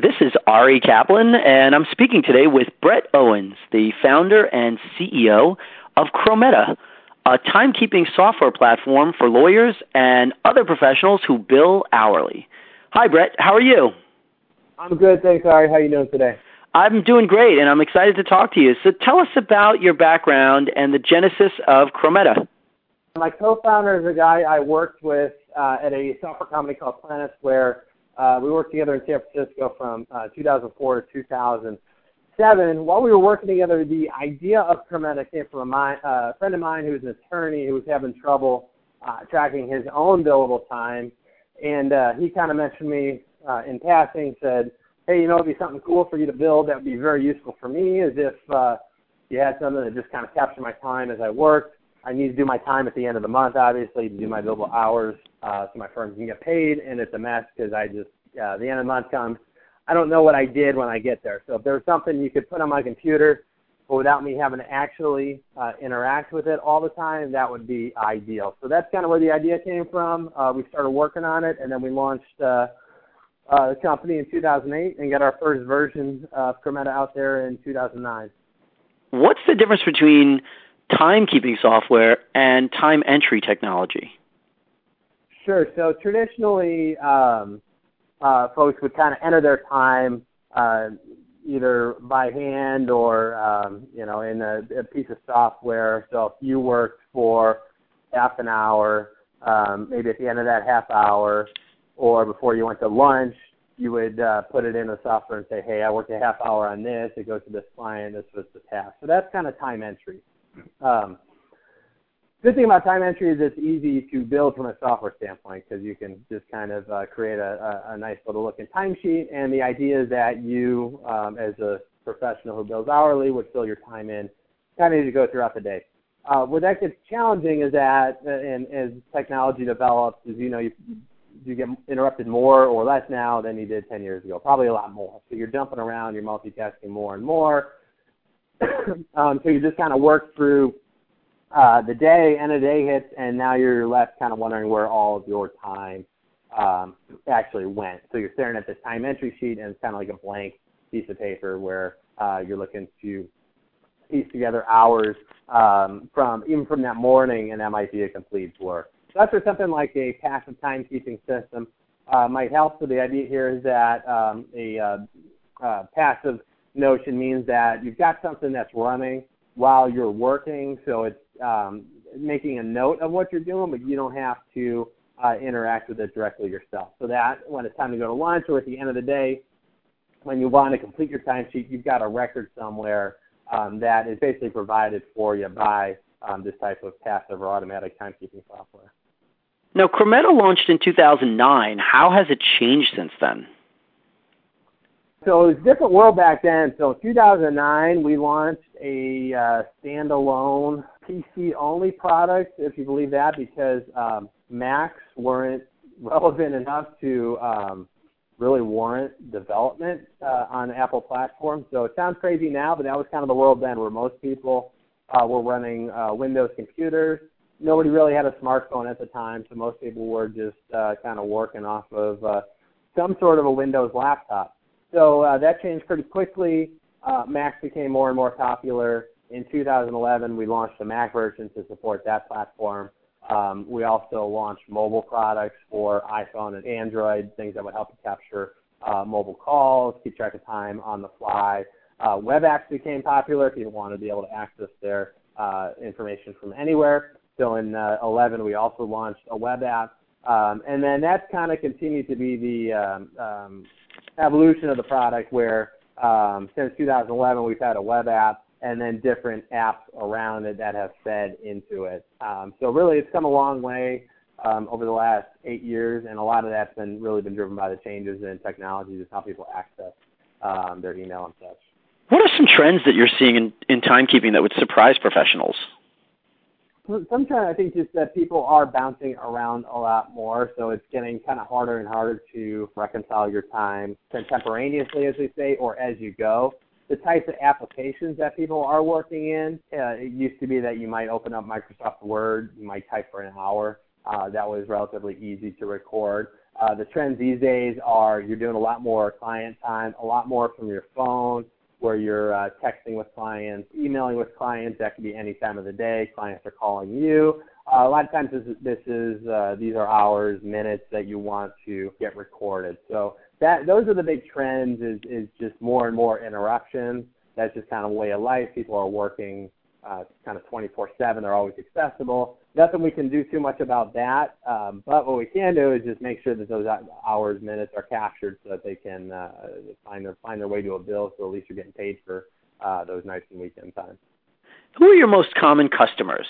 This is Ari Kaplan, and I'm speaking today with Brett Owens, the founder and CEO of Chrometa, a timekeeping software platform for lawyers and other professionals who bill hourly. Hi, Brett. How are you? I'm good, thanks, Ari. How are you doing today? I'm doing great, and I'm excited to talk to you. So tell us about your background and the genesis of Chrometa. My co-founder is a guy I worked with uh, at a software company called Planisware uh, we worked together in San Francisco from uh, 2004 to 2007. While we were working together, the idea of Chrometa came from a, my, uh, friend of mine who was an attorney who was having trouble uh, tracking his own billable time. And uh, he kind of mentioned me uh, in passing, said, hey, you know, it'd be something cool for you to build that would be very useful for me as if uh, you had something that just kind of captured my time as I worked. I need to do my time at the end of the month, obviously, to do my billable hours uh, so my firm can get paid. And it's a mess because I just, uh, the end of the month comes. I don't know what I did when I get there. So if there's something you could put on my computer, but without me having to actually uh, interact with it all the time, that would be ideal. So that's kind of where the idea came from. Uh, we started working on it, and then we launched uh, uh, the company in 2008 and got our first version of Chrometa out there in 2009. What's the difference between timekeeping software and time entry technology? Sure. So traditionally, um, uh, folks would kind of enter their time uh, either by hand or um, you know in a, a piece of software. So if you worked for half an hour, um, maybe at the end of that half hour, or before you went to lunch, you would uh, put it in the software and say, "Hey, I worked a half hour on this. It goes to this client. This was the task." So that's kind of time entry. Um, good thing about time entry is it's easy to build from a software standpoint because you can just kind of uh, create a, a, a, nice little looking timesheet. And the idea is that you, um, as a professional who bills hourly, would fill your time in kind of as you go throughout the day. Uh, where that gets challenging is that, uh, and as technology develops, as you know, you, you get interrupted more or less now than you did 10 years ago, probably a lot more. So you're jumping around, you're multitasking more and more um, so you just kind of work through uh, the day, and a day hits, and now you're left kind of wondering where all of your time um, actually went. So you're staring at this time entry sheet, and it's kind of like a blank piece of paper where uh, you're looking to piece together hours um, from even from that morning, and that might be a complete blur. So that's where something like a passive timekeeping system uh, might help. So the idea here is that um, a uh, uh, passive notion means that you've got something that's running while you're working, so it's um, making a note of what you're doing, but you don't have to uh, interact with it directly yourself. So that when it's time to go to lunch or at the end of the day, when you want to complete your timesheet, you've got a record somewhere um, that is basically provided for you by um, this type of passive or automatic timekeeping software. Now, Chrometa launched in 2009. How has it changed since then? So it was a different world back then. So in 2009, we launched a uh, standalone PC only product, if you believe that, because um, Macs weren't relevant enough to um, really warrant development uh, on the Apple platforms. So it sounds crazy now, but that was kind of the world then, where most people uh, were running uh, Windows computers. Nobody really had a smartphone at the time, so most people were just uh, kind of working off of uh, some sort of a Windows laptop. So uh, that changed pretty quickly. Uh, Macs became more and more popular. In 2011, we launched a Mac version to support that platform. Um, we also launched mobile products for iPhone and Android, things that would help you capture uh, mobile calls, keep track of time on the fly. Uh, web apps became popular. People wanted to be able to access their uh, information from anywhere. So in uh, 11, we also launched a web app. Um, and then that's kind of continued to be the um, um, evolution of the product where um, since 2011 we've had a web app and then different apps around it that have fed into it. Um, so really, it's come a long way um, over the last eight years, and a lot of that's been really been driven by the changes in technology, just how people access um, their email and such. What are some trends that you're seeing in, in timekeeping that would surprise professionals? Sometimes I think just that people are bouncing around a lot more, so it's getting kind of harder and harder to reconcile your time contemporaneously, as they say, or as you go. The types of applications that people are working in, uh, it used to be that you might open up Microsoft Word, you might type for an hour. Uh, that was relatively easy to record. Uh, the trends these days are you're doing a lot more client time, a lot more from your phone, where you're uh, texting with clients, emailing with clients. That could be any time of the day. Clients are calling you. Uh, a lot of times this is, this is uh, these are hours, minutes that you want to get recorded. So that those are the big trends. Is is just more and more interruptions. That's just kind of way of life. People are working uh, kind of 24/7. They're always accessible. Nothing we can do too much about that. Um, but what we can do is just make sure that those hours, minutes are captured so that they can uh, find their find their way to a bill. So at least you're getting paid for uh, those nights and weekend times. Who are your most common customers?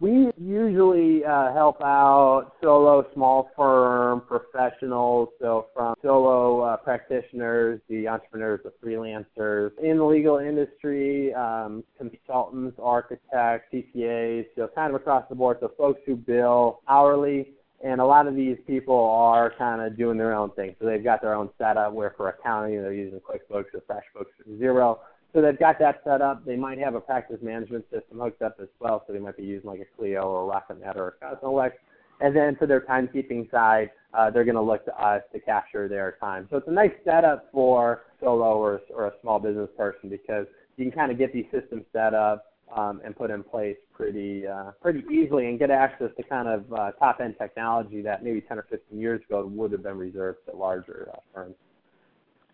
We usually uh, help out solo, small firm, professionals, so from solo uh, practitioners, the entrepreneurs, the freelancers. In the legal industry, um, consultants, architects, CPAs, so kind of across the board. So folks who bill hourly, and a lot of these people are kind of doing their own thing. So they've got their own setup where for accounting they're using QuickBooks or FreshBooks or Xero so they've got that set up. They might have a practice management system hooked up as well, so they might be using like a Clio or a Rocket Matter or a Cosmolex. And then for their timekeeping side, uh, they're going to look to us to capture their time. So it's a nice setup for solo or, or a small business person because you can kind of get these systems set up um, and put in place pretty uh, pretty easily and get access to kind of uh, top end technology that maybe 10 or 15 years ago would have been reserved to larger uh, firms.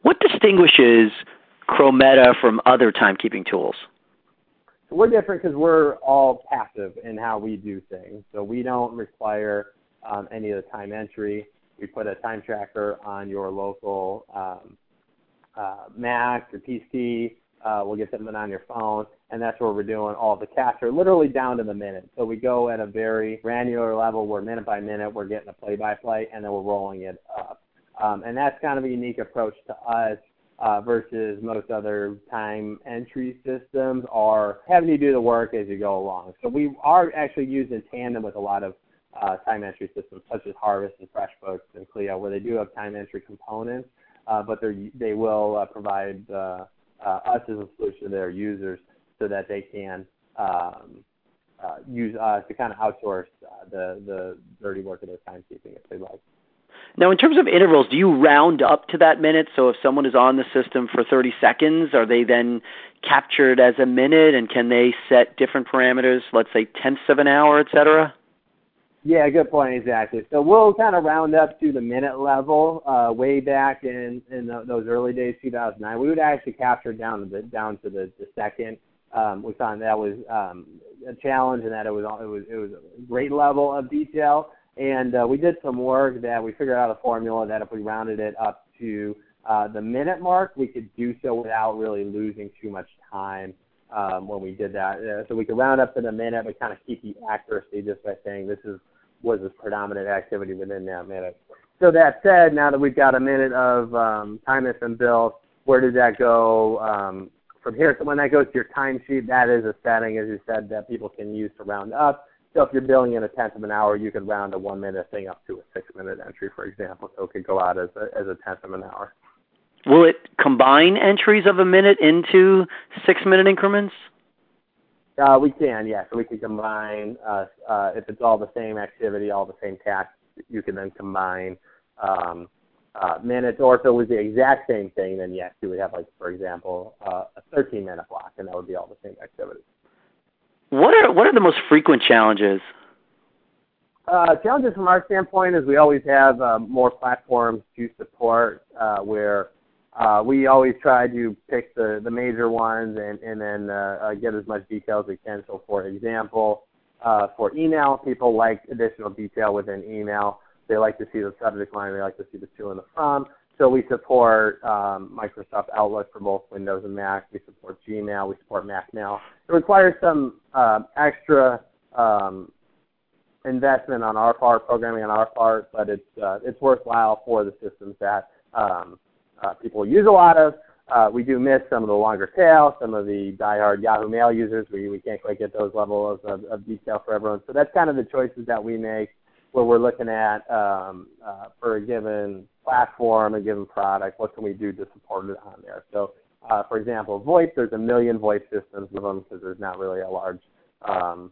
What distinguishes Chrometa from other timekeeping tools? We're different because we're all passive in how we do things. So we don't require um, any of the time entry. We put a time tracker on your local um, uh, Mac or PC. Uh, we'll get something on your phone, and that's where we're doing all the capture, literally down to the minute. So we go at a very granular level where minute by minute we're getting a play-by-play, and then we're rolling it up. Um, and that's kind of a unique approach to us uh, versus most other time entry systems are having you do the work as you go along. So we are actually used in tandem with a lot of uh, time entry systems such as Harvest and FreshBooks and Clio, where they do have time entry components, uh, but they will uh, provide uh, uh, us as a solution to their users so that they can um, use us to kind of outsource the the dirty work of their timekeeping if they like. Now, in terms of intervals, do you round up to that minute? So if someone is on the system for 30 seconds, are they then captured as a minute, and can they set different parameters, let's say tenths of an hour, et cetera? Yeah, good point. Exactly. So we'll kind of round up to the minute level. Uh, way back in in the, those early days, 2009, we would actually capture down to the down to the, the second. Um, we found that was um, a challenge, and that it was it was it was a great level of detail. And uh, we did some work that we figured out a formula that if we rounded it up to uh, the minute mark, we could do so without really losing too much time um, when we did that. Uh, so we could round up to the minute, but kind of keep the accuracy just by saying this is was this predominant activity within that minute. So that said, now that we've got a minute of um, time that's been built, where does that go um, from here? So when that goes to your timesheet, that is a setting, as you said, that people can use to round up. So if you're billing in a tenth of an hour, you could round a one minute thing up to a six minute entry, for example. So it could go out as a, as a tenth of an hour. Will it combine entries of a minute into six minute increments? Uh, we can, yeah. So we can combine uh, uh, if it's all the same activity, all the same tasks. You can then combine um, uh, minutes, or if it was the exact same thing, then yes, you would have like, for example, uh, a 13 minute block, and that would be all the same activity. What are what are the most frequent challenges? Uh, challenges from our standpoint is we always have uh, more platforms to support uh, where uh, we always try to pick the, the major ones and, and then uh, uh, get as much detail as we can. So, for example, uh, for email, people like additional detail within email. They like to see the subject line. They like to see the to and the from. So we support um, Microsoft Outlook for both Windows and Mac. We support Gmail. We support Mac Mail. It requires some uh, extra um, investment on our part, programming on our part, but it's uh, it's worthwhile for the systems that um, uh, people use a lot of. Uh, we do miss some of the longer tail, some of the diehard Yahoo Mail users. We we can't quite get those levels of, of detail for everyone. So that's kind of the choices that we make where we're looking at um, uh, for a given platform, a given product, what can we do to support it on there? So, uh, for example, VoIP, there's a million VoIP systems of them because there's not really a large um,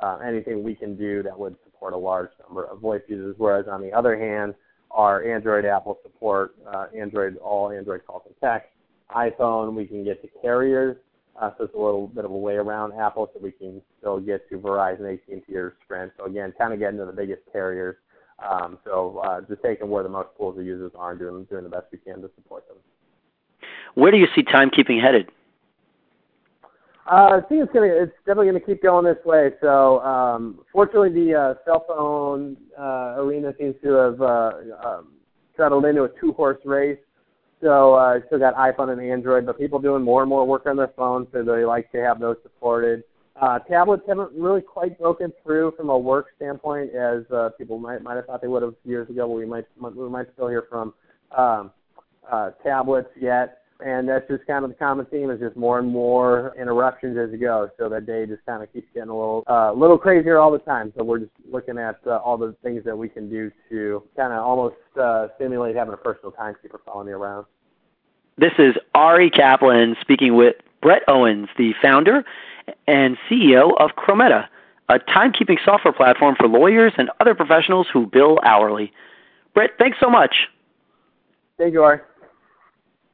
uh, anything we can do that would support a large number of VoIP users. Whereas on the other hand, our Android Apple support, uh, Android all Android calls and text. iPhone we can get to carriers, uh, so it's a little bit of a way around Apple, so we can still get to Verizon, AT&T, or Sprint. So again, kind of getting to the biggest carriers. Um, so uh, just taking where the most pools of users are and doing doing the best we can to support them. Where do you see timekeeping headed? Uh, I think it's gonna it's definitely gonna keep going this way. So um, fortunately, the uh, cell phone uh, arena seems to have uh, um, settled into a two horse race. So uh, still got iPhone and Android, but people doing more and more work on their phones, so they like to have those supported. Uh, tablets haven't really quite broken through from a work standpoint, as uh, people might might have thought they would have years ago. But we might we might still hear from um, uh, tablets yet and that's just kind of the common theme is just more and more interruptions as you go. So that day just kind of keeps getting a little uh, little crazier all the time. So we're just looking at uh, all the things that we can do to kind of almost uh, simulate having a personal timekeeper following you around. This is Ari Kaplan speaking with Brett Owens, the founder and CEO of Chrometa, a timekeeping software platform for lawyers and other professionals who bill hourly. Brett, thanks so much. Thank you, Ari.